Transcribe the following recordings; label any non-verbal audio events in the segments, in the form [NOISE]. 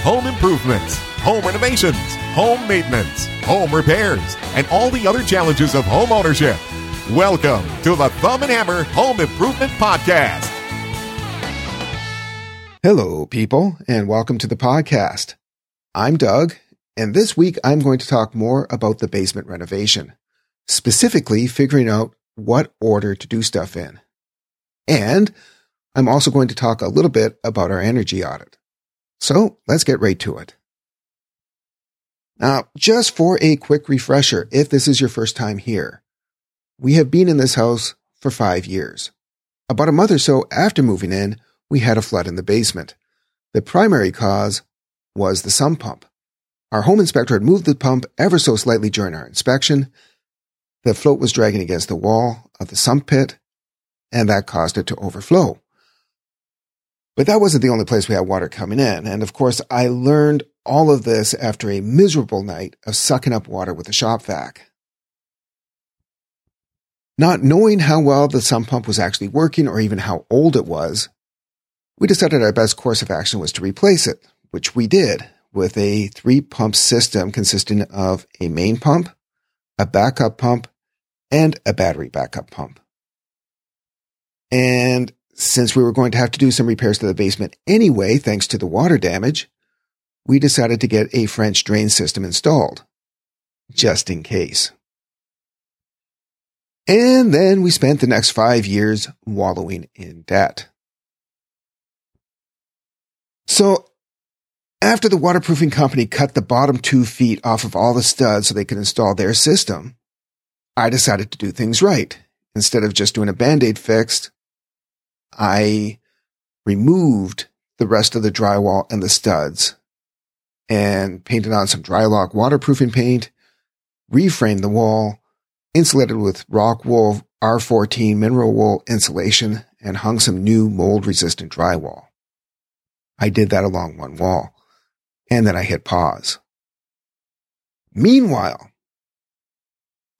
home improvements, home renovations, home maintenance, home repairs, and all the other challenges of home ownership. Welcome to the Thumb and Hammer Home Improvement Podcast. Hello, people, and welcome to the podcast. I'm Doug, and this week I'm going to talk more about the basement renovation, specifically figuring out what order to do stuff in. And I'm also going to talk a little bit about our energy audit. So let's get right to it. Now, just for a quick refresher, if this is your first time here, we have been in this house for five years. About a month or so after moving in, we had a flood in the basement. The primary cause was the sump pump. Our home inspector had moved the pump ever so slightly during our inspection. The float was dragging against the wall of the sump pit, and that caused it to overflow. But that wasn't the only place we had water coming in. And of course, I learned all of this after a miserable night of sucking up water with a shop vac. Not knowing how well the sump pump was actually working or even how old it was, we decided our best course of action was to replace it, which we did with a three pump system consisting of a main pump, a backup pump, and a battery backup pump. And since we were going to have to do some repairs to the basement anyway, thanks to the water damage, we decided to get a French drain system installed, just in case. And then we spent the next five years wallowing in debt. So, after the waterproofing company cut the bottom two feet off of all the studs so they could install their system, I decided to do things right. Instead of just doing a band aid fix, I removed the rest of the drywall and the studs and painted on some Drylok waterproofing paint, reframed the wall, insulated with rock wool R14 mineral wool insulation, and hung some new mold resistant drywall. I did that along one wall, and then I hit pause. Meanwhile,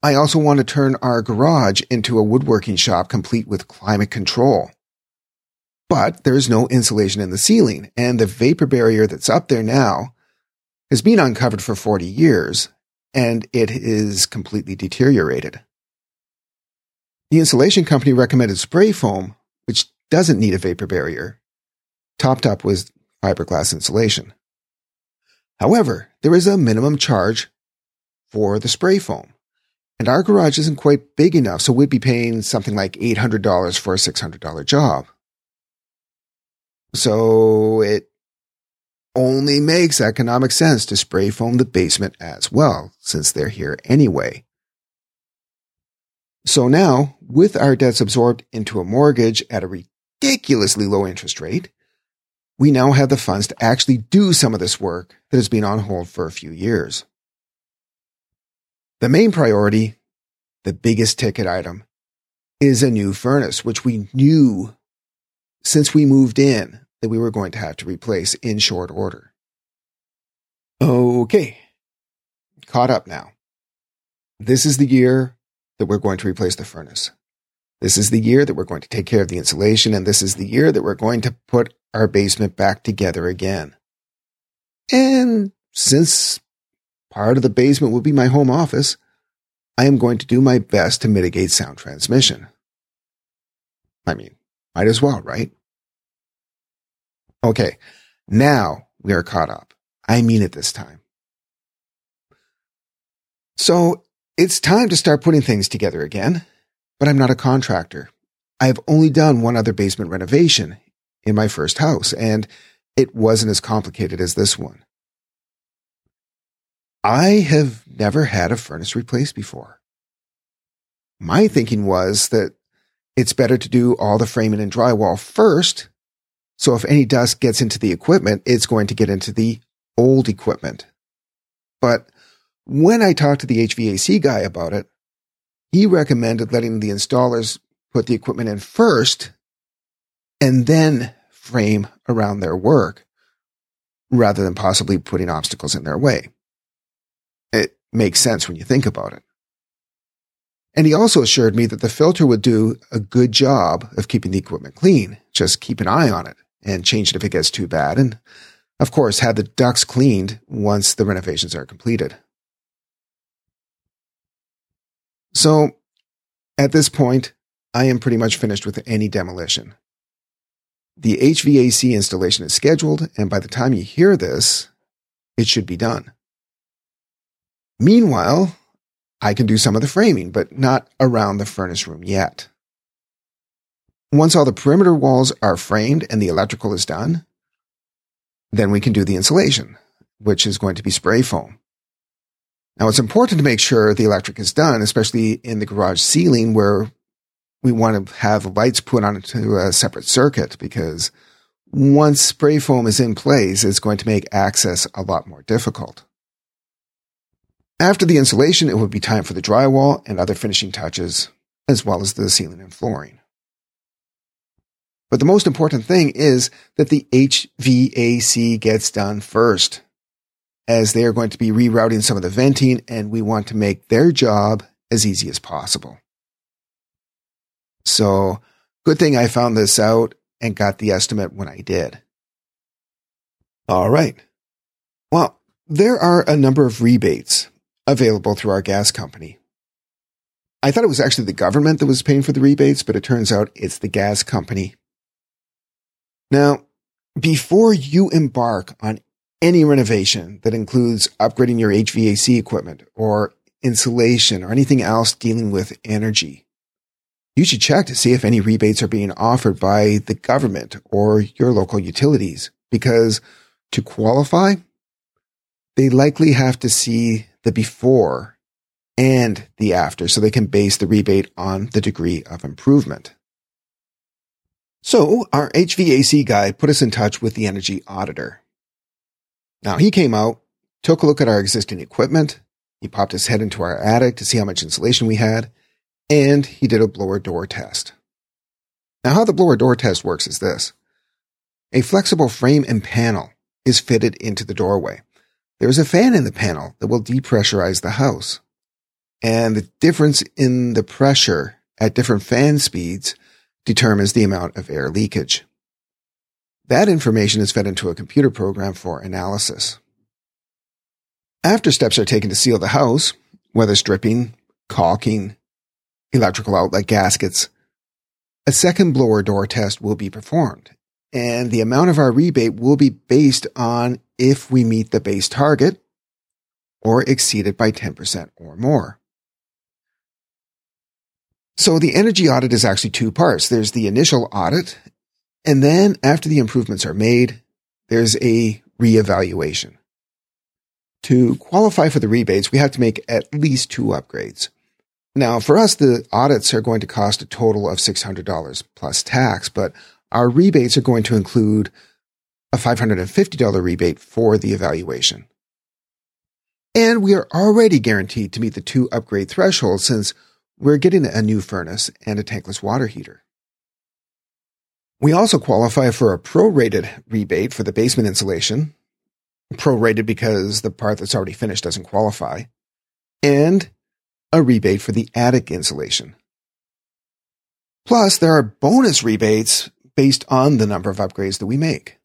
I also want to turn our garage into a woodworking shop complete with climate control but there's no insulation in the ceiling, and the vapor barrier that's up there now has been uncovered for 40 years, and it is completely deteriorated. The insulation company recommended spray foam, which doesn't need a vapor barrier, topped up with fiberglass insulation. However, there is a minimum charge for the spray foam. And our garage isn't quite big enough, so we'd be paying something like $800 for a $600 job. So it only makes economic sense to spray foam the basement as well, since they're here anyway. So now, with our debts absorbed into a mortgage at a ridiculously low interest rate, we now have the funds to actually do some of this work that has been on hold for a few years. The main priority, the biggest ticket item, is a new furnace, which we knew since we moved in that we were going to have to replace in short order. Okay, caught up now. This is the year that we're going to replace the furnace. This is the year that we're going to take care of the insulation, and this is the year that we're going to put our basement back together again. And since part of the basement will be my home office, I am going to do my best to mitigate sound transmission. I mean, might as well, right? Okay, now we are caught up. I mean it this time. So it's time to start putting things together again, but I'm not a contractor. I have only done one other basement renovation in my first house, and it wasn't as complicated as this one. I have never had a furnace replaced before. My thinking was that it's better to do all the framing and drywall first so if any dust gets into the equipment, it's going to get into the old equipment. But when I talked to the HVAC guy about it, he recommended letting the installers put the equipment in first and then frame around their work rather than possibly putting obstacles in their way. It makes sense when you think about it. And he also assured me that the filter would do a good job of keeping the equipment clean. Just keep an eye on it and change it if it gets too bad. And Of course, have the ducts cleaned once the renovations are completed. So at this point, I am pretty much finished with any demolition. The HVAC installation is scheduled, and by the time you hear this, it should be done. Meanwhile, I can do some of the framing, but not around the furnace room yet. Once all the perimeter walls are framed and the electrical is done, then we can do the insulation, which is going to be spray foam. Now it's important to make sure the electric is done, especially in the garage ceiling where we want to have lights put onto a separate circuit because once spray foam is in place, it's going to make access a lot more difficult. After the insulation, it would be time for the drywall and other finishing touches, as well as the ceiling and flooring. But the most important thing is that the HVAC gets done first, as they are going to be rerouting some of the venting, and we want to make their job as easy as possible. So, good thing I found this out and got the estimate when I did. All right. Well, there are a number of rebates available through our gas company. I thought it was actually the government that was paying for the rebates, but it turns out it's the gas company. Now, before you embark on any renovation that includes upgrading your HVAC equipment or insulation or anything else dealing with energy, you should check to see if any rebates are being offered by the government or your local utilities because to qualify, they likely have to see the before and the after so they can base the rebate on the degree of improvement. So our HVAC guy put us in touch with the energy auditor. Now he came out, took a look at our existing equipment. He popped his head into our attic to see how much insulation we had and he did a blower door test. Now, how the blower door test works is this. A flexible frame and panel is fitted into the doorway. There is a fan in the panel that will depressurize the house. And the difference in the pressure at different fan speeds determines the amount of air leakage. That information is fed into a computer program for analysis. After steps are taken to seal the house, weather stripping, caulking, electrical outlet gaskets, a second blower door test will be performed, and the amount of our rebate will be based on if we meet the base target or exceed it by 10% or more. So the energy audit is actually two parts. There's the initial audit, and then after the improvements are made, there's a reevaluation. To qualify for the rebates, we have to make at least two upgrades. Now, for us, the audits are going to cost a total of $600 plus tax, but our rebates are going to include a $550 rebate for the evaluation. And we are already guaranteed to meet the two upgrade thresholds since we're getting a new furnace and a tankless water heater. We also qualify for a prorated rebate for the basement insulation, prorated because the part that's already finished doesn't qualify, and a rebate for the attic insulation. Plus, there are bonus rebates based on the number of upgrades that we make.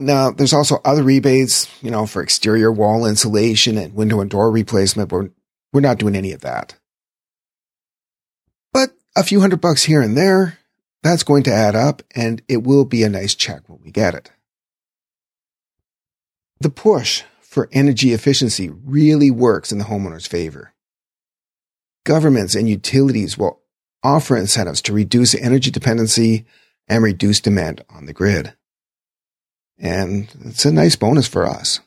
Now, there's also other rebates, you know, for exterior wall insulation and window and door replacement. We're, we're not doing any of that. But a few hundred bucks here and there, that's going to add up and it will be a nice check when we get it. The push for energy efficiency really works in the homeowner's favor. Governments and utilities will offer incentives to reduce energy dependency and reduce demand on the grid. And it's a nice bonus for us.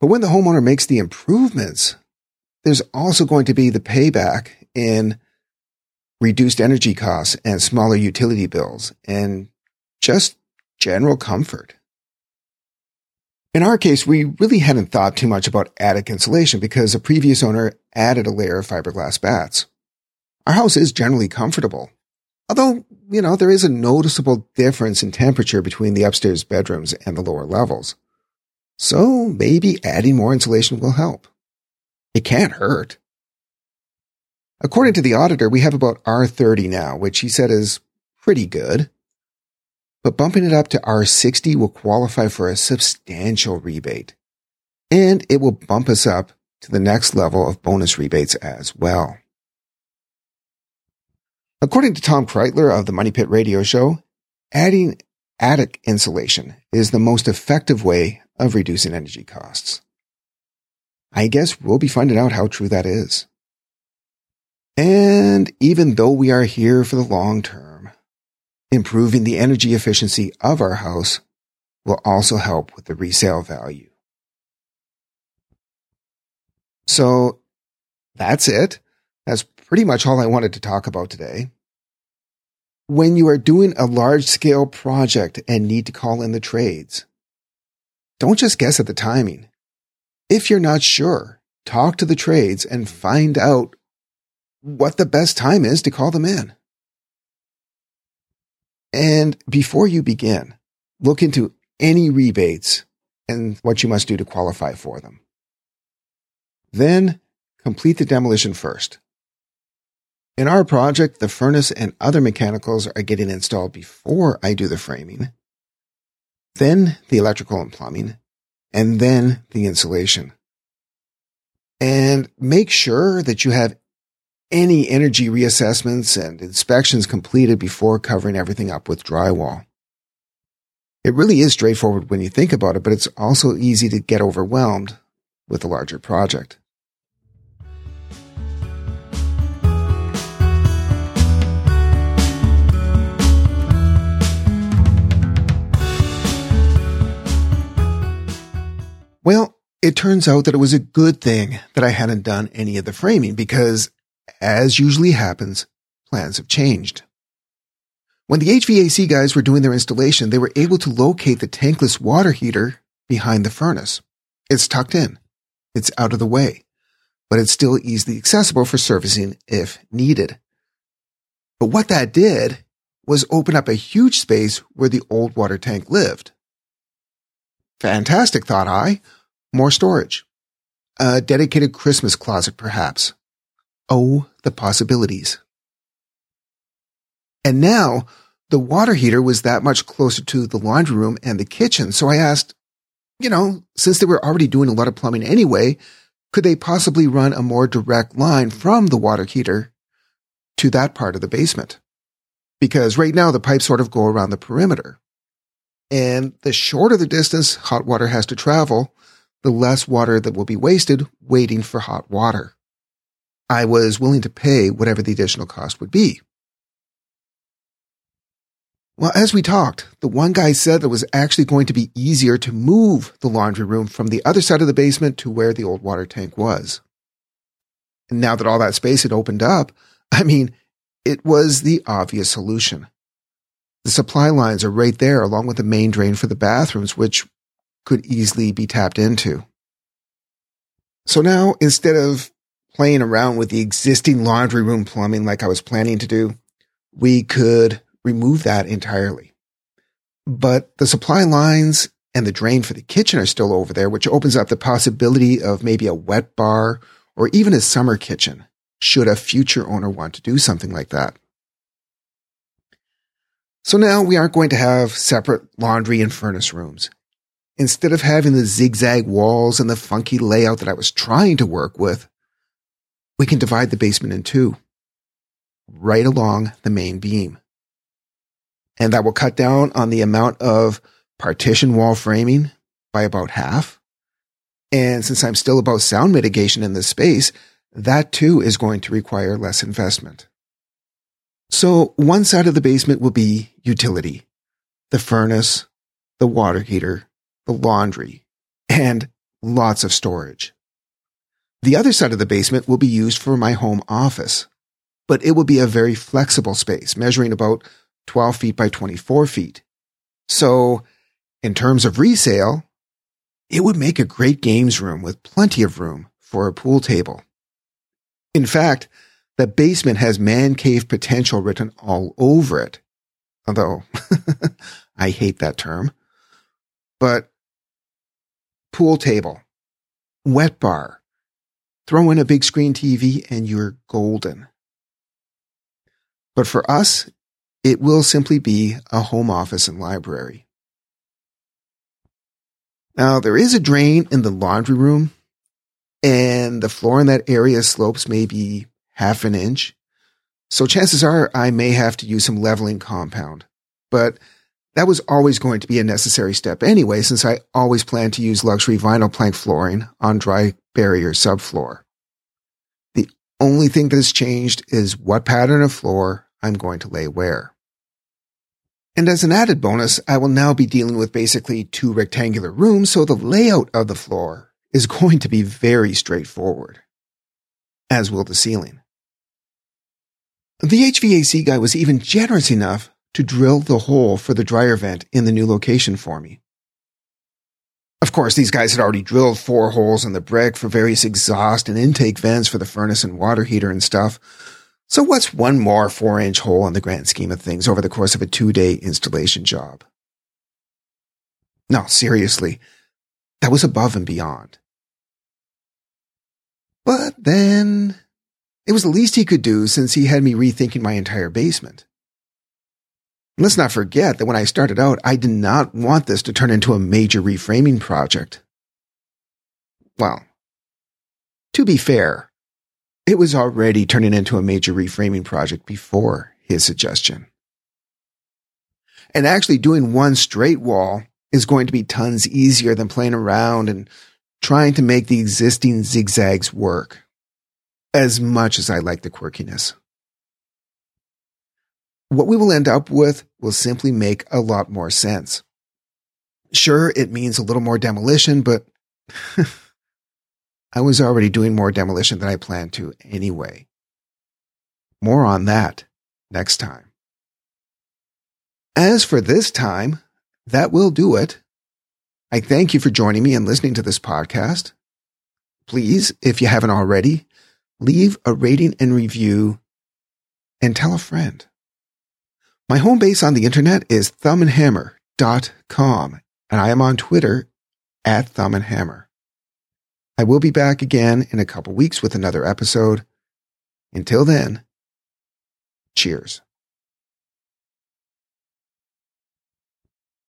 But when the homeowner makes the improvements, there's also going to be the payback in reduced energy costs and smaller utility bills and just general comfort. In our case, we really hadn't thought too much about attic insulation because a previous owner added a layer of fiberglass batts. Our house is generally comfortable. Although, you know, there is a noticeable difference in temperature between the upstairs bedrooms and the lower levels. So maybe adding more insulation will help. It can't hurt. According to the auditor, we have about R30 now, which he said is pretty good. but bumping it up to R60 will qualify for a substantial rebate. And it will bump us up to the next level of bonus rebates as well. According to Tom Kraeutler of the Money Pit Radio Show, adding attic insulation is the most effective way of reducing energy costs. I guess we'll be finding out how true that is. And even though we are here for the long term, improving the energy efficiency of our house will also help with the resale value. So that's it. That's pretty much all I wanted to talk about today. When you are doing a large scale project and need to call in the trades, don't just guess at the timing. If you're not sure, talk to the trades and find out what the best time is to call them in. And before you begin, look into any rebates and what you must do to qualify for them. Then complete the demolition first. In our project, the furnace and other mechanicals are getting installed before I do the framing, then the electrical and plumbing, and then the insulation. And make sure that you have any energy reassessments and inspections completed before covering everything up with drywall. It really is straightforward when you think about it, but it's also easy to get overwhelmed with a larger project. Well, it turns out that it was a good thing that I hadn't done any of the framing because, as usually happens, plans have changed. When the HVAC guys were doing their installation, they were able to locate the tankless water heater behind the furnace. It's tucked in. It's out of the way, but it's still easily accessible for servicing if needed. But what that did was open up a huge space where the old water tank lived. Fantastic, thought I. More storage. A dedicated Christmas closet, perhaps. Oh, the possibilities. And now the water heater was that much closer to the laundry room and the kitchen. So I asked, you know, since they were already doing a lot of plumbing anyway, could they possibly run a more direct line from the water heater to that part of the basement? Because right now the pipes sort of go around the perimeter. And the shorter the distance hot water has to travel, the less water that will be wasted waiting for hot water. I was willing to pay whatever the additional cost would be. Well, as we talked, the one guy said that it was actually going to be easier to move the laundry room from the other side of the basement to where the old water tank was. And now that all that space had opened up, I mean, it was the obvious solution. The supply lines are right there along with the main drain for the bathrooms, which could easily be tapped into. So now instead of playing around with the existing laundry room plumbing like I was planning to do, we could remove that entirely. But the supply lines and the drain for the kitchen are still over there, which opens up the possibility of maybe a wet bar or even a summer kitchen should a future owner want to do something like that. So now we aren't going to have separate laundry and furnace rooms. Instead of having the zigzag walls and the funky layout that I was trying to work with, we can divide the basement in two, right along the main beam. And that will cut down on the amount of partition wall framing by about half. And since I'm still about sound mitigation in this space, that too is going to require less investment. So one side of the basement will be utility, the furnace, the water heater, the laundry, and lots of storage. The other side of the basement will be used for my home office, but it will be a very flexible space measuring about 12 feet by 24 feet. So in terms of resale, it would make a great games room with plenty of room for a pool table. In fact, the basement has man cave potential written all over it. Although [LAUGHS] I hate that term. But pool table, wet bar, throw in a big screen TV and you're golden. But for us, it will simply be a home office and library. Now, there is a drain in the laundry room, and the floor in that area slopes maybe half an inch. So chances are I may have to use some leveling compound. But that was always going to be a necessary step anyway, since I always planned to use luxury vinyl plank flooring on dry barrier subfloor. The only thing that has changed is what pattern of floor I'm going to lay where. And as an added bonus, I will now be dealing with basically two rectangular rooms, so the layout of the floor is [LAUGHS] going to be very straightforward, as will the ceiling. The HVAC guy was even generous enough to drill the hole for the dryer vent in the new location for me. Of course, these guys had already drilled four holes in the brick for various exhaust and intake vents for the furnace and water heater and stuff. So what's one more four inch hole in the grand scheme of things over the course of a two day installation job? No, seriously, that was above and beyond. But then it was the least he could do since he had me rethinking my entire basement. Let's not forget that when I started out, I did not want this to turn into a major reframing project. Well, to be fair, it was already turning into a major reframing project before his suggestion. And actually doing one straight wall is going to be tons easier than playing around and trying to make the existing zigzags work. As much as I like the quirkiness what we will end up with will simply make a lot more sense. Sure, it means a little more demolition, but [LAUGHS] I was already doing more demolition than I planned to anyway. More on that next time. As for this time, that will do it. I thank you for joining me and listening to this podcast. Please, if you haven't already, leave a rating and review and tell a friend. My home base on the internet is thumbandhammer.com, and I am on Twitter at thumbandhammer. I will be back again in a couple weeks with another episode. Until then, cheers.